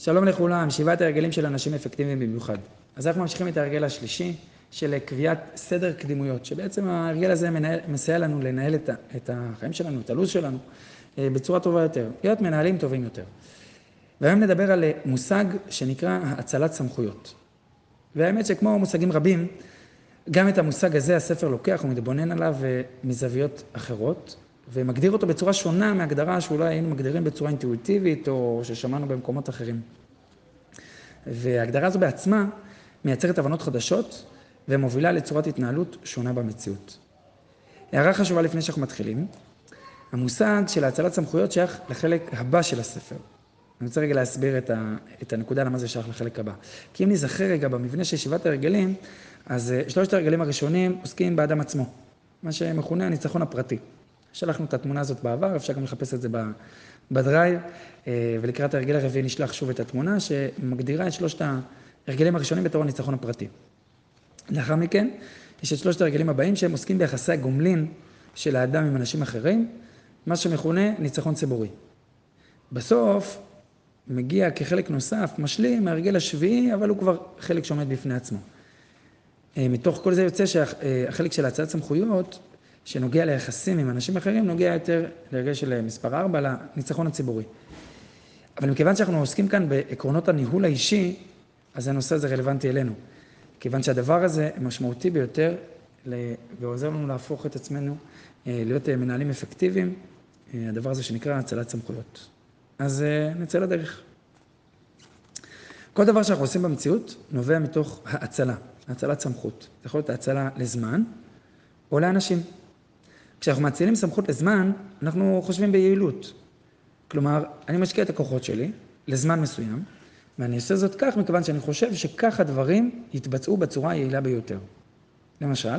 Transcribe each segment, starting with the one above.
שלום לכולם, שבעת הרגלים של אנשים אפקטיביים במיוחד. אז אנחנו ממשיכים את ההרגל השלישי של קביעת סדר קדימויות, שבעצם ההרגל הזה מנהל, מסייע לנו לנהל את, את החיים שלנו, את הלו"ז שלנו, אה, בצורה טובה יותר, להיות מנהלים טובים יותר. והיום נדבר על מושג שנקרא האצלת סמכויות. והאמת שכמו מושגים רבים, גם את המושג הזה הספר לוקח ומתבונן עליו אה, מזוויות אחרות, ומגדיר אותו בצורה שונה מהגדרה שאולי היינו מגדירים בצורה אינטואיטיבית, או ששמענו במקומות אחרים. וההגדרה הזו בעצמה מייצרת הבנות חדשות ומובילה לצורת התנהלות שונה במציאות. הערה חשובה לפני שאנחנו מתחילים, המושג של האצלת סמכויות שייך לחלק הבא של הספר. אני רוצה רגע להסביר את, ה, את הנקודה למה זה שייך לחלק הבא. כי אם נזכר רגע במבנה של ישיבת הרגלים, אז אה, שלושת הרגלים הראשונים עוסקים באדם עצמו, מה שמכונה הניצחון הפרטי. שלחנו את התמונה הזאת בעבר, אפשר גם לחפש את זה בדרייב, אה, ולקראת ההרגל הרביעי נשלח שוב את התמונה שמגדירה את שלושת ההרגלים הראשונים בתור הניצחון הפרטי. לאחר מכן, יש את שלושת ההרגלים הבאים שהם עוסקים ביחסי הגומלין של האדם עם אנשים אחרים, מה שמכונה ניצחון ציבורי. בסוף מגיע כחלק נוסף, משלים, ההרגל השביעי, אבל הוא כבר חלק שעומד בפני עצמו. אה, מתוך כל זה יוצא שהחלק של הצעת סמכויות שנוגע ליחסים עם אנשים אחרים, נוגע יותר להרגל של מספר 4, לניצחון הציבורי. אבל מכיוון שאנחנו עוסקים כאן בעקרונות הניהול האישי, אז הנושא הזה רלוונטי אלינו. כיוון שהדבר הזה משמעותי ביותר ועוזר לנו להפוך את עצמנו אה, להיות אה, מנהלים אפקטיביים, אה, הדבר הזה שנקרא הצלת סמכויות. אז נצא לדרך. כל דבר שאנחנו עושים במציאות נובע מתוך האצלה, האצלת סמכות. זה יכול להיות האצלה לזמן או לאנשים. כשאנחנו מאצילים סמכות לזמן, אנחנו חושבים ביעילות. כלומר, אני משקיע את הכוחות שלי לזמן מסוים, ואני עושה זאת כך מכיוון שאני חושב שכך הדברים יתבצעו בצורה היעילה ביותר. למשל,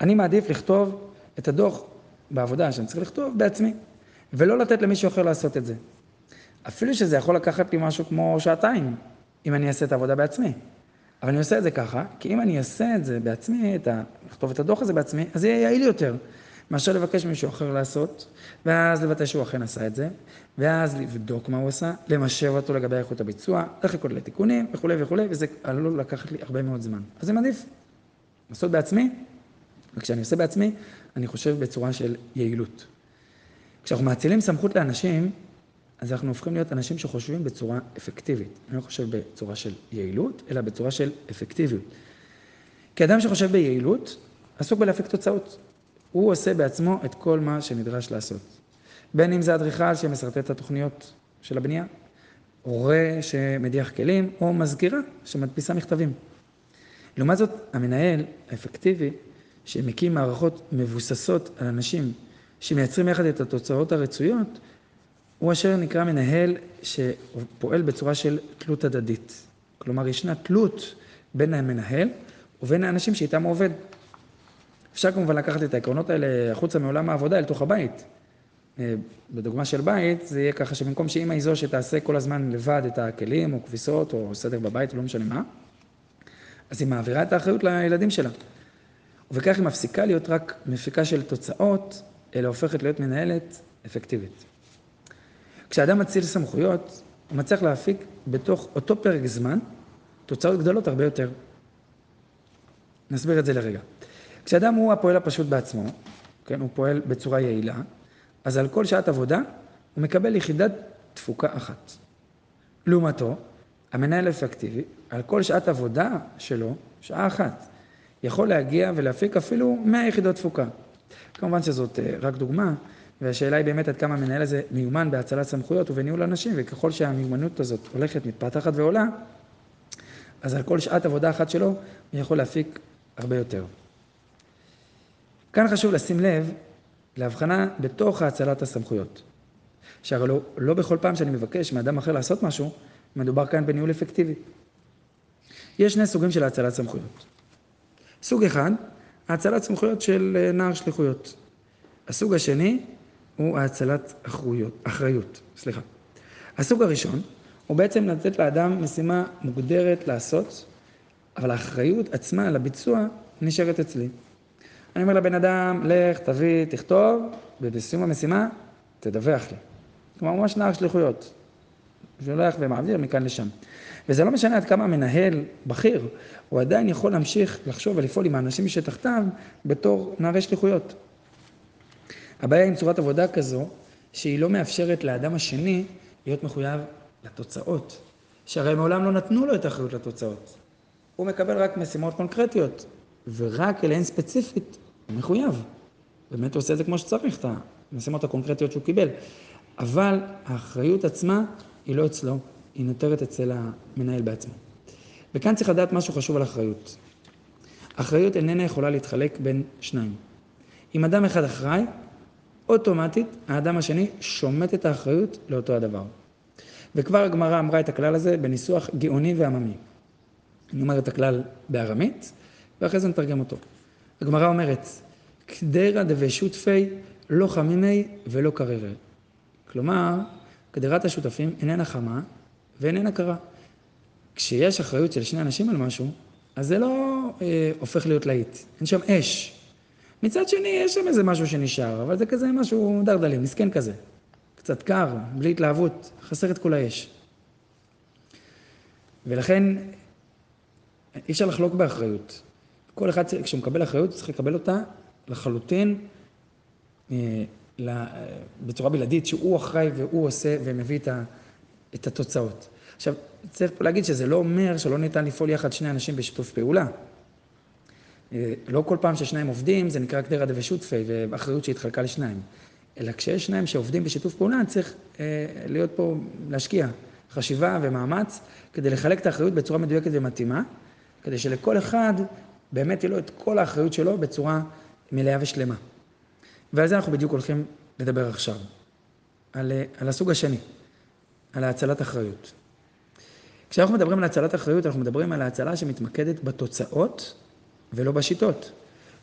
אני מעדיף לכתוב את הדוח בעבודה שאני צריך לכתוב בעצמי, ולא לתת למישהו אחר לעשות את זה. אפילו שזה יכול לקחת לי משהו כמו שעתיים, אם אני אעשה את העבודה בעצמי. אבל אני עושה את זה ככה, כי אם אני אעשה את זה בעצמי, את ה... לכתוב את הדוח הזה בעצמי, אז זה יהיה יעיל יותר. מאשר לבקש ממישהו אחר לעשות, ואז לבטא שהוא אכן עשה את זה, ואז לבדוק מה הוא עשה, למשב אותו לגבי איכות הביצוע, לחכות לתיקונים וכולי וכולי, וזה עלול לקחת לי הרבה מאוד זמן. אז זה מעדיף לעשות בעצמי, וכשאני עושה בעצמי, אני חושב בצורה של יעילות. כשאנחנו מאצילים סמכות לאנשים, אז אנחנו הופכים להיות אנשים שחושבים בצורה אפקטיבית. אני לא חושב בצורה של יעילות, אלא בצורה של אפקטיביות. כי אדם שחושב ביעילות, עסוק בלהפיק תוצאות. הוא עושה בעצמו את כל מה שנדרש לעשות. בין אם זה אדריכל שמסרטט את התוכניות של הבנייה, הורה שמדיח כלים, או מזכירה שמדפיסה מכתבים. לעומת זאת, המנהל האפקטיבי, שמקים מערכות מבוססות על אנשים שמייצרים יחד את התוצאות הרצויות, הוא אשר נקרא מנהל שפועל בצורה של תלות הדדית. כלומר, ישנה תלות בין המנהל ובין האנשים שאיתם הוא עובד. אפשר כמובן לקחת את העקרונות האלה החוצה מעולם העבודה אל תוך הבית. אה, בדוגמה של בית, זה יהיה ככה שבמקום שאמא היא זו שתעשה כל הזמן לבד את הכלים או כביסות או סדר בבית, לא משנה מה, אז היא מעבירה את האחריות לילדים שלה. ובכך היא מפסיקה להיות רק מפיקה של תוצאות, אלא הופכת להיות מנהלת אפקטיבית. כשאדם מציל סמכויות, הוא מצליח להפיק בתוך אותו פרק זמן תוצאות גדולות הרבה יותר. נסביר את זה לרגע. כשאדם הוא הפועל הפשוט בעצמו, כן, הוא פועל בצורה יעילה, אז על כל שעת עבודה הוא מקבל יחידת תפוקה אחת. לעומתו, המנהל האפקטיבי, על כל שעת עבודה שלו, שעה אחת, יכול להגיע ולהפיק אפילו 100 יחידות תפוקה. כמובן שזאת אה, רק דוגמה, והשאלה היא באמת עד כמה המנהל הזה מיומן בהצלת סמכויות ובניהול אנשים, וככל שהמיומנות הזאת הולכת, מתפתחת ועולה, אז על כל שעת עבודה אחת שלו, הוא יכול להפיק הרבה יותר. כאן חשוב לשים לב להבחנה בתוך האצלת הסמכויות. שהרי לא, לא בכל פעם שאני מבקש מאדם אחר לעשות משהו, מדובר כאן בניהול אפקטיבי. יש שני סוגים של האצלת סמכויות. סוג אחד, האצלת סמכויות של אה, נער שליחויות. הסוג השני הוא האצלת אחריות, אחריות. סליחה. הסוג הראשון הוא בעצם לתת לאדם משימה מוגדרת לעשות, אבל האחריות עצמה לביצוע נשארת אצלי. אני אומר לבן אדם, לך, תביא, תכתוב, ובסיום המשימה, תדווח לי. כלומר, ממש נער שליחויות. שולח ומעביר מכאן לשם. וזה לא משנה עד כמה מנהל בכיר, הוא עדיין יכול להמשיך לחשוב ולפעול עם האנשים שתחתיו בתור נערי שליחויות. הבעיה עם צורת עבודה כזו, שהיא לא מאפשרת לאדם השני להיות מחויב לתוצאות, שהרי מעולם לא נתנו לו את האחריות לתוצאות. הוא מקבל רק משימות קונקרטיות, ורק אליהן ספציפית הוא מחויב. באמת הוא עושה את זה כמו שצריך, את המשימות הקונקרטיות שהוא קיבל. אבל האחריות עצמה היא לא אצלו, היא נותרת אצל המנהל בעצמו. וכאן צריך לדעת משהו חשוב על אחריות. אחריות איננה יכולה להתחלק בין שניים. אם אדם אחד אחראי, אוטומטית האדם השני שומט את האחריות לאותו הדבר. וכבר הגמרא אמרה את הכלל הזה בניסוח גאוני ועממי. אני אומר את הכלל בארמית, ואחרי זה נתרגם אותו. הגמרא אומרת, קדרא דבשותפי לא חמימי ולא קררי. כלומר, קדרת השותפים איננה חמה ואיננה קרה. כשיש אחריות של שני אנשים על משהו, אז זה לא אה, הופך להיות להיט, אין שם אש. מצד שני, יש שם איזה משהו שנשאר, אבל זה כזה משהו דרדלי, מסכן כזה. קצת קר, בלי התלהבות, חסר את כל האש. ולכן, אי אפשר לחלוק באחריות. כל אחד, כשהוא מקבל אחריות, צריך לקבל אותה לחלוטין אה, בצורה בלעדית, שהוא אחראי והוא עושה ומביא את, ה, את התוצאות. עכשיו, צריך פה להגיד שזה לא אומר שלא ניתן לפעול יחד שני אנשים בשיתוף פעולה. אה, לא כל פעם ששניים עובדים, זה נקרא קדרא דבשותפי, ואחריות שהתחלקה לשניים. אלא כשיש שניים שעובדים בשיתוף פעולה, צריך אה, להיות פה, להשקיע חשיבה ומאמץ, כדי לחלק את האחריות בצורה מדויקת ומתאימה, כדי שלכל אחד באמת תהיה לו את כל האחריות שלו בצורה מלאה ושלמה. ועל זה אנחנו בדיוק הולכים לדבר עכשיו, על, על הסוג השני, על האצלת אחריות. כשאנחנו מדברים על האצלת אחריות, אנחנו מדברים על האצלה שמתמקדת בתוצאות ולא בשיטות.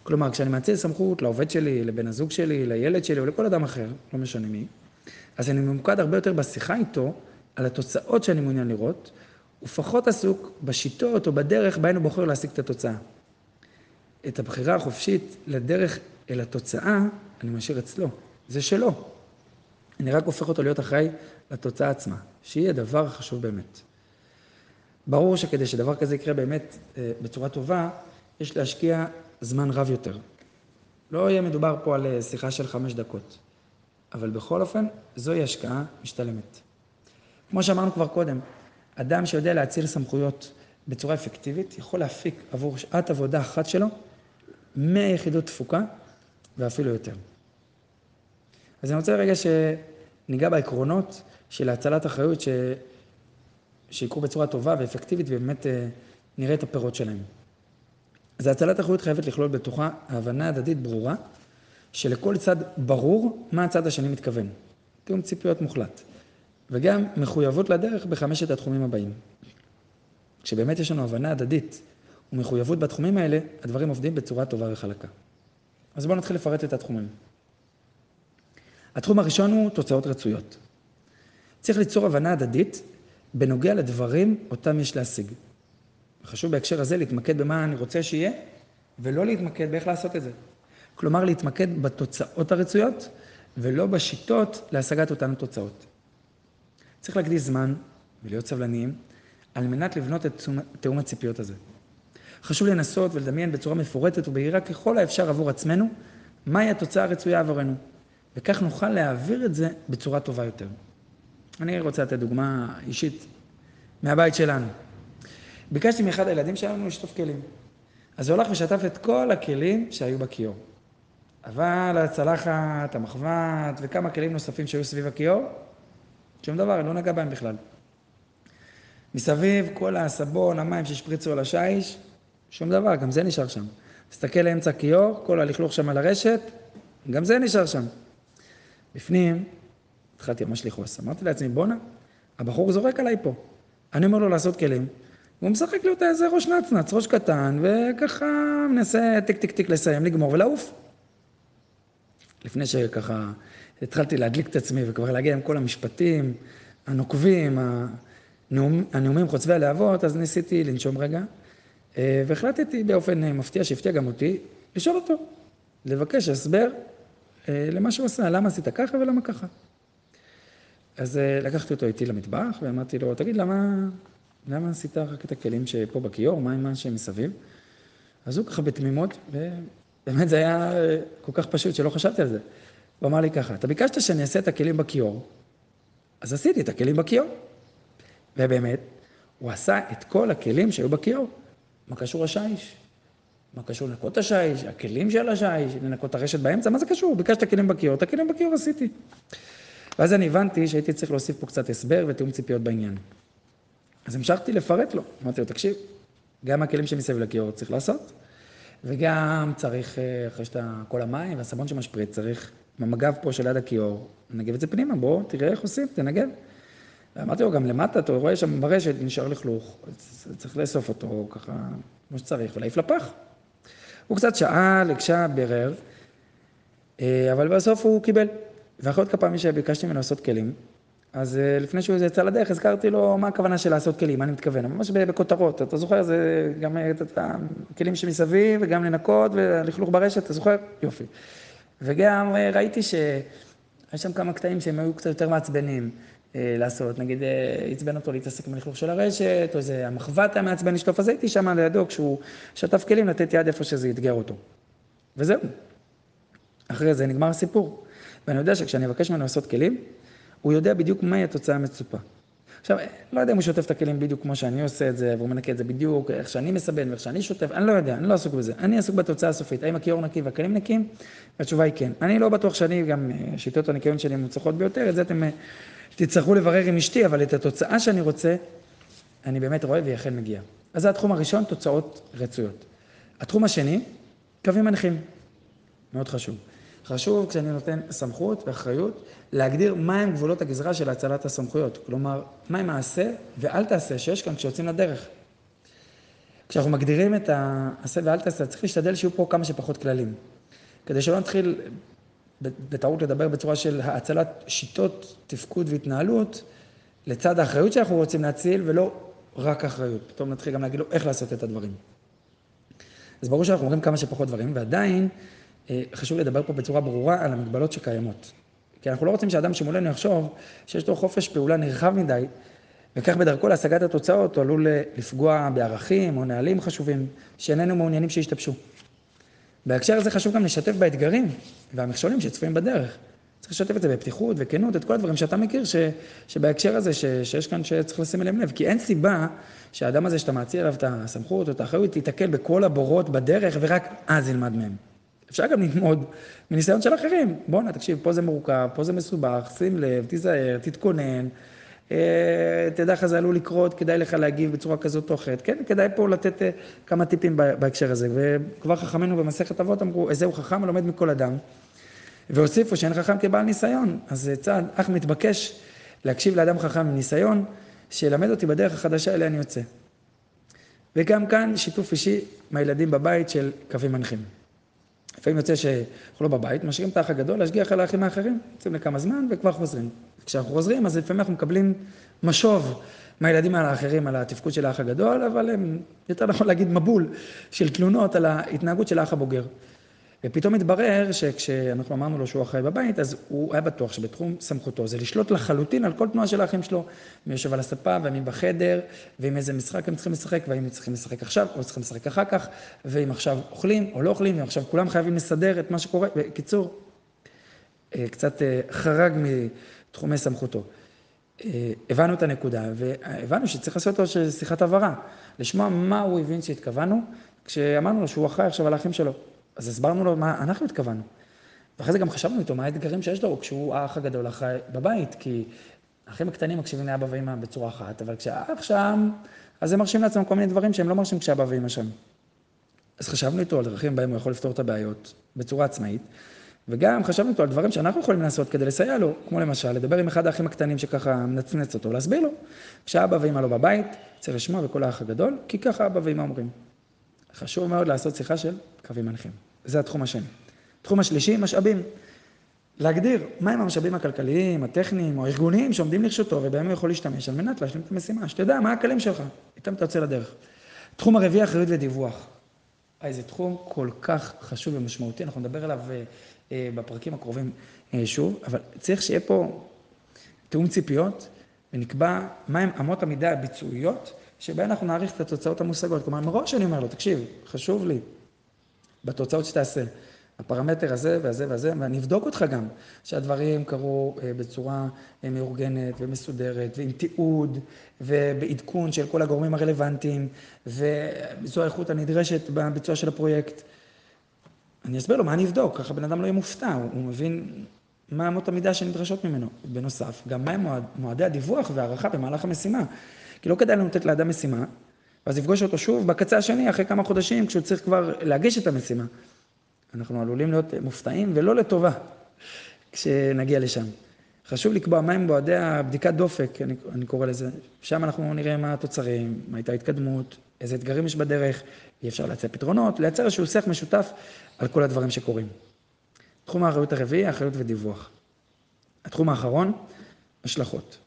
כלומר, כשאני מאציל סמכות לעובד שלי, לבן הזוג שלי, לילד שלי או לכל אדם אחר, לא משנה מי, אז אני ממוקד הרבה יותר בשיחה איתו על התוצאות שאני מעוניין לראות, ופחות עסוק בשיטות או בדרך בהן הוא בוחר להשיג את התוצאה. את הבחירה החופשית לדרך אל התוצאה, אני משאיר אצלו. זה שלו. אני רק הופך אותו להיות אחראי לתוצאה עצמה, שהיא הדבר החשוב באמת. ברור שכדי שדבר כזה יקרה באמת אה, בצורה טובה, יש להשקיע זמן רב יותר. לא יהיה מדובר פה על אה, שיחה של חמש דקות, אבל בכל אופן, זוהי השקעה משתלמת. כמו שאמרנו כבר קודם, אדם שיודע להציל סמכויות בצורה אפקטיבית, יכול להפיק עבור שעת עבודה אחת שלו 100 יחידות תפוקה ואפילו יותר. אז אני רוצה רגע שניגע בעקרונות של הצלת אחריות, ש... שיקרו בצורה טובה ואפקטיבית ובאמת אה, נראה את הפירות שלהם. אז הצלת אחריות חייבת לכלול בתוכה הבנה הדדית ברורה, שלכל צד ברור מה הצד השני מתכוון. תיאום ציפיות מוחלט. וגם מחויבות לדרך בחמשת התחומים הבאים. כשבאמת יש לנו הבנה הדדית ומחויבות בתחומים האלה, הדברים עובדים בצורה טובה וחלקה. אז בואו נתחיל לפרט את התחומים. התחום הראשון הוא תוצאות רצויות. צריך ליצור הבנה הדדית בנוגע לדברים אותם יש להשיג. חשוב בהקשר הזה להתמקד במה אני רוצה שיהיה, ולא להתמקד באיך לעשות את זה. כלומר, להתמקד בתוצאות הרצויות, ולא בשיטות להשגת אותן תוצאות. צריך להקדיש זמן ולהיות סבלניים, על מנת לבנות את תיאום הציפיות הזה. חשוב לנסות ולדמיין בצורה מפורטת ובהירה ככל האפשר עבור עצמנו, מהי התוצאה הרצויה עבורנו, וכך נוכל להעביר את זה בצורה טובה יותר. אני רוצה לתת דוגמה אישית מהבית שלנו. ביקשתי מאחד הילדים שלנו לשטוף כלים. אז הוא הלך ושטף את כל הכלים שהיו בכיור. אבל הצלחת, המחבת וכמה כלים נוספים שהיו סביב הכיור, שום דבר, לא נגע בהם בכלל. מסביב כל הסבון, המים שהשפריצו על השיש, שום דבר, גם זה נשאר שם. תסתכל לאמצע הכיור, כל הלכלוך שם על הרשת, גם זה נשאר שם. בפנים, התחלתי ממש לכעוס. אמרתי לעצמי, בואנה, הבחור זורק עליי פה. אני אומר לו לעשות כלים, והוא משחק לי אותה איזה ראש נצנץ, ראש קטן, וככה מנסה טיק טיק טיק לסיים, לגמור ולעוף. לפני שככה התחלתי להדליק את עצמי וכבר להגיע עם כל המשפטים הנוקבים, הנאומ, הנאומים חוצבי הלהבות, אז ניסיתי לנשום רגע, והחלטתי באופן אה, מפתיע, שהפתיע גם אותי, לשאול אותו, לבקש הסבר אה, למה שהוא עשה, למה עשית ככה ולמה ככה. אז אה, לקחתי אותו איתי למטבח, ואמרתי לו, תגיד, למה, למה עשית רק את הכלים שפה בכיור, מה עם מה שמסביב? אז הוא ככה בתמימות, ובאמת זה היה אה, כל כך פשוט שלא חשבתי על זה. הוא אמר לי ככה, אתה ביקשת שאני אעשה את הכלים בכיור, אז עשיתי את הכלים בכיור. ובאמת, הוא עשה את כל הכלים שהיו בכיור. מה קשור השיש? מה קשור לנקות השיש? הכלים של השיש? לנקות הרשת באמצע? מה זה קשור? ביקשת כלים בכיור, את הכלים בכיור עשיתי. ואז אני הבנתי שהייתי צריך להוסיף פה קצת הסבר ותיאום ציפיות בעניין. אז המשכתי לפרט לו. אמרתי לו, תקשיב, גם הכלים שמסביב לכיור צריך לעשות, וגם צריך, אה, אחרי שאתה, כל המים והסבון שמשפריץ, צריך במגב פה של יד הכיור, נגב את זה פנימה, בוא, תראה איך עושים, תנגב. ואמרתי לו, גם למטה, אתה רואה שם ברשת, נשאר לכלוך, צריך לאסוף אותו ככה, כמו שצריך, ולהעיף לפח. הוא קצת שאל, הקשה, בירר, אה, אבל בסוף הוא קיבל. ואחרי עוד כמה פעמים שביקשתי ממנו לעשות כלים, אז אה, לפני שהוא יצא לדרך, הזכרתי לו מה הכוונה של לעשות כלים, מה אני מתכוון, ממש בכותרות, אתה זוכר, זה גם את הכלים שמסביב, וגם לנקות, ולכלוך ברשת, אתה זוכר? יופי. וגם אה, ראיתי שיש שם כמה קטעים שהם היו קצת יותר מעצבנים אה, לעשות, נגיד עצבן אותו להתעסק עם הלכלוך של הרשת, או איזה המחבת היה מעצבן לשטוף, אז הייתי שם לידו כשהוא שטף כלים, לתת יד איפה שזה אתגר אותו. וזהו. אחרי זה נגמר הסיפור. ואני יודע שכשאני אבקש ממנו לעשות כלים, הוא יודע בדיוק מהי התוצאה המצופה. עכשיו, לא יודע אם הוא שוטף את הכלים בדיוק כמו שאני עושה את זה, והוא מנקה את זה בדיוק, איך שאני מסבן ואיך שאני שוטף, אני לא יודע, אני לא עסוק בזה. אני עסוק בתוצאה הסופית, האם הכיור נקי והכלים נקיים? התשובה היא כן. אני לא בטוח שאני, גם אה, שיטות הניקיון שלי מוצלחות ביותר, את זה אתם תצטרכו לברר עם אשתי, אבל את התוצאה שאני רוצה, אני באמת רואה והיא אכן מגיעה. אז זה התחום הראשון, תוצאות רצויות. התחום השני, קווים מנחים. מאוד חשוב. חשוב כשאני נותן סמכות ואחריות להגדיר מהם גבולות הגזרה של הצלת הסמכויות. כלומר, מה עם העשה ואל תעשה שיש כאן כשיוצאים לדרך. כשאנחנו מגדירים את העשה ואל תעשה, צריך להשתדל שיהיו פה כמה שפחות כללים. כדי שלא נתחיל בטעות לדבר בצורה של האצלת שיטות, תפקוד והתנהלות, לצד האחריות שאנחנו רוצים להציל, ולא רק אחריות. פתאום נתחיל גם להגיד לו איך לעשות את הדברים. אז ברור שאנחנו אומרים כמה שפחות דברים, ועדיין אה, חשוב לדבר פה בצורה ברורה על המגבלות שקיימות. כי אנחנו לא רוצים שאדם שמולנו יחשוב שיש לו חופש פעולה נרחב מדי, וכך בדרכו להשגת התוצאות הוא עלול לפגוע בערכים או נהלים חשובים שאיננו מעוניינים שישתבשו. בהקשר הזה חשוב גם לשתף באתגרים והמכשולים שצפויים בדרך. צריך לשתף את זה בפתיחות וכנות, את כל הדברים שאתה מכיר, ש, שבהקשר הזה, ש, שיש כאן שצריך לשים אליהם לב. כי אין סיבה שהאדם הזה שאתה מעציר עליו את הסמכות או את האחריות, ייתקל בכל הבורות בדרך ורק אז ילמד מהם. אפשר גם ללמוד מניסיון של אחרים. בואנה, תקשיב, פה זה מורכב, פה זה מסובך, שים לב, תיזהר, תתכונן, תדע לך זה עלול לקרות, כדאי לך להגיב בצורה כזאת או אחרת. כן, כדאי פה לתת אה, כמה טיפים בהקשר הזה. וכבר חכמינו במסכת אבות אמרו, איזהו חכם הלומד מכל אדם. והוסיפו שאין חכם כבעל ניסיון. אז זה צעד אך מתבקש להקשיב לאדם חכם עם ניסיון, שילמד אותי בדרך החדשה אליה אני יוצא. וגם כאן שיתוף אישי מהילדים בבית של קווים מנחים. לפעמים יוצא שאנחנו לא בבית, משאירים את האח הגדול להשגיח על האחים האחרים, יוצאים לכמה זמן וכבר חוזרים. כשאנחנו חוזרים, אז לפעמים אנחנו מקבלים משוב מהילדים האחרים על התפקוד של האח הגדול, אבל הם, יותר נכון להגיד, מבול של תלונות על ההתנהגות של האח הבוגר. ופתאום התברר שכשאנחנו אמרנו לו שהוא אחראי בבית, אז הוא היה בטוח שבתחום סמכותו זה לשלוט לחלוטין על כל תנועה של האחים שלו, מי יושב על הספה ומי בחדר, ועם איזה משחק הם צריכים לשחק, והאם הם צריכים לשחק עכשיו או צריכים לשחק אחר כך, ואם עכשיו אוכלים או לא אוכלים, ואם עכשיו כולם חייבים לסדר את מה שקורה. בקיצור, אה, קצת אה, חרג מתחומי סמכותו. אה, הבנו את הנקודה, והבנו שצריך לעשות לו שיחת הבהרה, לשמוע מה הוא הבין שהתכוונו, כשאמרנו לו שהוא אחראי עכשיו על האחים שלו. אז הסברנו לו מה אנחנו התכוונו. ואחרי זה גם חשבנו איתו מה האתגרים שיש לו כשהוא האח הגדול אחראי בבית, כי האחים הקטנים מקשיבים לאבא ואמא בצורה אחת, אבל כשהאח שם, אז הם מרשים לעצמם כל מיני דברים שהם לא מרשים כשאבא ואמא שם. אז חשבנו איתו על דרכים בהם הוא יכול לפתור את הבעיות בצורה עצמאית, וגם חשבנו איתו על דברים שאנחנו יכולים לעשות כדי לסייע לו, כמו למשל, לדבר עם אחד האחים הקטנים שככה מנצנץ אותו, להסביר לו, כשאבא ואמא לא בבית, צריך לשמוע בכל האח הגדול, כי ככה אבא ואמא אומרים. חשוב מאוד לעשות שיחה של קווים מנחים. זה התחום השני. התחום השלישי, משאבים. להגדיר מהם המשאבים הכלכליים, הטכניים או הארגוניים שעומדים לרשותו ובהם הוא יכול להשתמש על מנת להשלים את המשימה. שתדע מה הכלים שלך, איתם אתה יוצא לדרך. תחום הרביעי, אחריות ודיווח. היי, זה תחום כל כך חשוב ומשמעותי, אנחנו נדבר עליו אה, אה, בפרקים הקרובים אה, שוב, אבל צריך שיהיה פה תיאום ציפיות, ונקבע מהם אמות המידה הביצועיות, שבהן אנחנו נעריך את התוצאות המושגות. כלומר, מראש אני אומר לו, תקשיב, חשוב לי, בתוצאות שתעשה, הפרמטר הזה והזה והזה, ואני אבדוק אותך גם, שהדברים קרו אה, בצורה אה, מאורגנת ומסודרת, ועם תיעוד, ובעדכון של כל הגורמים הרלוונטיים, וזו האיכות הנדרשת בביצוע של הפרויקט. אני אסביר לו מה אני אבדוק, ככה בן אדם לא יהיה מופתע, הוא מבין מה אמות המידה שנדרשות ממנו. בנוסף, גם מהם מועד, מועדי הדיווח והערכה במהלך המשימה. כי לא כדאי לנו לתת לאדם משימה, ואז לפגוש אותו שוב בקצה השני, אחרי כמה חודשים, כשהוא צריך כבר להגיש את המשימה. אנחנו עלולים להיות מופתעים, ולא לטובה, כשנגיע לשם. חשוב לקבוע מהם מועדי הבדיקת דופק, אני, אני קורא לזה. שם אנחנו נראה מה התוצרים, מה הייתה ההתקדמות, איזה אתגרים יש בדרך, אי אפשר להציע פתרונות, לייצר איזשהו שיח משותף על כל הדברים שקורים. תחום האחריות הרביעי, אחריות ודיווח. התחום האחרון, השלכות.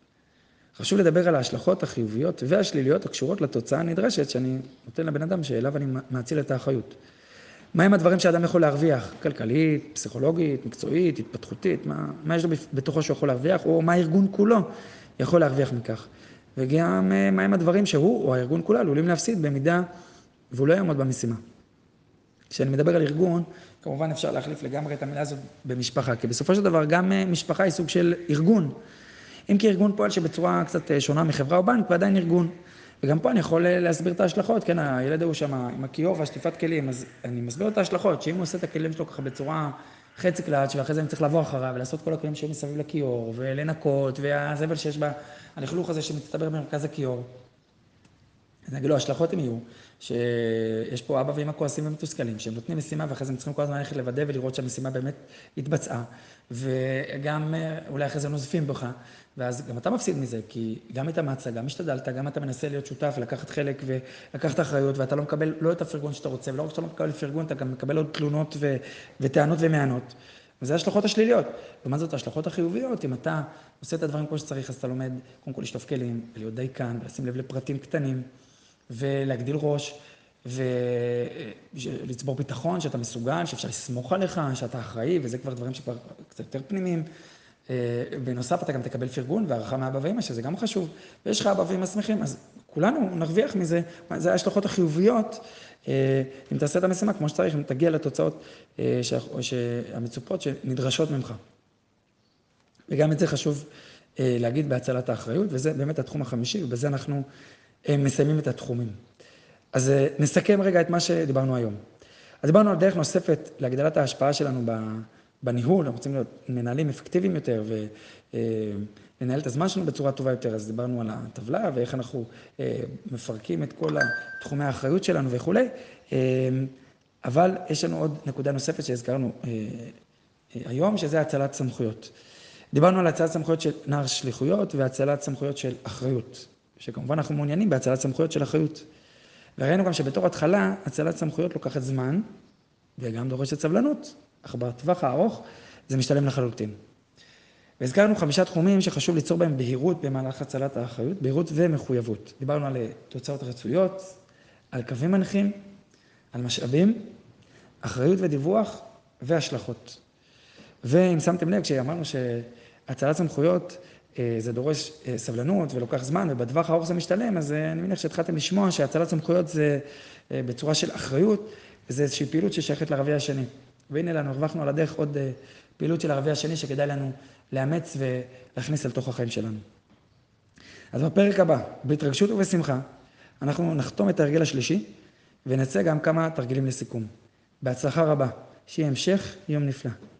חשוב לדבר על ההשלכות החיוביות והשליליות הקשורות לתוצאה הנדרשת שאני נותן לבן אדם שאליו אני מאציל את האחריות. מהם הדברים שאדם יכול להרוויח? כלכלית, פסיכולוגית, מקצועית, התפתחותית, מה, מה יש לו בתוכו שהוא יכול להרוויח, או מה הארגון כולו יכול להרוויח מכך. וגם אה, מהם הדברים שהוא או הארגון כולו עלולים להפסיד במידה והוא לא יעמוד במשימה. כשאני מדבר על ארגון, כמובן אפשר להחליף לגמרי את המילה הזאת במשפחה, כי בסופו של דבר גם אה, משפחה היא סוג של ארגון. אם כי ארגון פועל שבצורה קצת אה, שונה מחברה או בנק, ועדיין ארגון. וגם פה אני יכול אה, להסביר את ההשלכות, כן, הילד ההוא שם עם הכיור והשטיפת כלים, אז אני מסביר את ההשלכות, שאם הוא עושה את הכלים שלו ככה בצורה חצי קלאץ', ואחרי זה אני צריך לבוא אחריו ולעשות כל הכלים שהיו מסביב לכיור, ולנקות, והזבל שיש בלכלוך הזה שמצטבר במרכז הכיור. אני אגיד לו, ההשלכות הן יהיו, שיש פה אבא ואמא כועסים ומתוסכלים, שהם נותנים משימה ואחרי זה הם צריכים כל הזמן ללכת לוודא ולראות שהמשימה באמת התבצעה, וגם אה, אולי אחרי זה נוזפים בך, ואז גם אתה מפסיד מזה, כי גם התאמצת, גם השתדלת, גם אתה מנסה להיות שותף, לקחת חלק ולקחת אחריות, ואתה לא מקבל לא את הפרגון שאתה רוצה, ולא רק שאתה לא מקבל פרגון, אתה גם מקבל עוד תלונות ו... וטענות ומענות. וזה ההשלכות השליליות. לעומת זאת, ההשלכות החיוביות, אם אתה עושה את הדברים כמו שצריך, אז אתה לומד קודם כל לשטוף כלים, ולהיות דייקן, ולשים לב לפרטים קטנים, ולהגדיל ראש, ולצבור ביטחון, שאתה מסוגל, שאפשר לסמוך עליך, שאתה אחראי, וזה כבר דברים שכבר קצת יותר פנימיים. אה, בנוסף, אתה גם תקבל פרגון והערכה מאבא ואמא, שזה גם חשוב. ויש לך אבא ואמא שמחים, אז כולנו נרוויח מזה. זה ההשלכות החיוביות, אה, אם תעשה את המשימה כמו שצריך, אם תגיע לתוצאות אה, המצופות שנדרשות ממך. וגם את זה חשוב להגיד בהצלת האחריות, וזה באמת התחום החמישי, ובזה אנחנו מסיימים את התחומים. אז נסכם רגע את מה שדיברנו היום. אז דיברנו על דרך נוספת להגדלת ההשפעה שלנו בניהול, אנחנו רוצים להיות מנהלים אפקטיביים יותר ולנהל את הזמן שלנו בצורה טובה יותר, אז דיברנו על הטבלה ואיך אנחנו אה, מפרקים את כל תחומי האחריות שלנו וכולי, אה, אבל יש לנו עוד נקודה נוספת שהזכרנו אה, היום, שזה הצלת סמכויות. דיברנו על הצלת סמכויות של נער שליחויות והצלת סמכויות של אחריות, שכמובן אנחנו מעוניינים בהצלת סמכויות של אחריות. וראינו גם שבתור התחלה, הצלת סמכויות לוקחת זמן וגם דורשת סבלנות. אך בטווח הארוך זה משתלם לחלוטין. והזכרנו חמישה תחומים שחשוב ליצור בהם בהירות במהלך הצלת האחריות, בהירות ומחויבות. דיברנו על תוצאות רצויות, על קווים מנחים, על משאבים, אחריות ודיווח והשלכות. ואם שמתם לב, כשאמרנו שהצלת סמכויות אה, זה דורש אה, סבלנות ולוקח זמן, ובטווח הארוך זה משתלם, אז אה, אני מניח שהתחלתם לשמוע שהצלת סמכויות זה בצורה של אחריות, וזה איזושהי פעילות ששייכת לרביע השני. והנה לנו, הרווחנו על הדרך עוד אה, פעילות של הרביע השני שכדאי לנו לאמץ ולהכניס אל תוך החיים שלנו. אז בפרק הבא, בהתרגשות ובשמחה, אנחנו נחתום את ההרגל השלישי ונצא גם כמה תרגילים לסיכום. בהצלחה רבה, שיהיה המשך יום נפלא.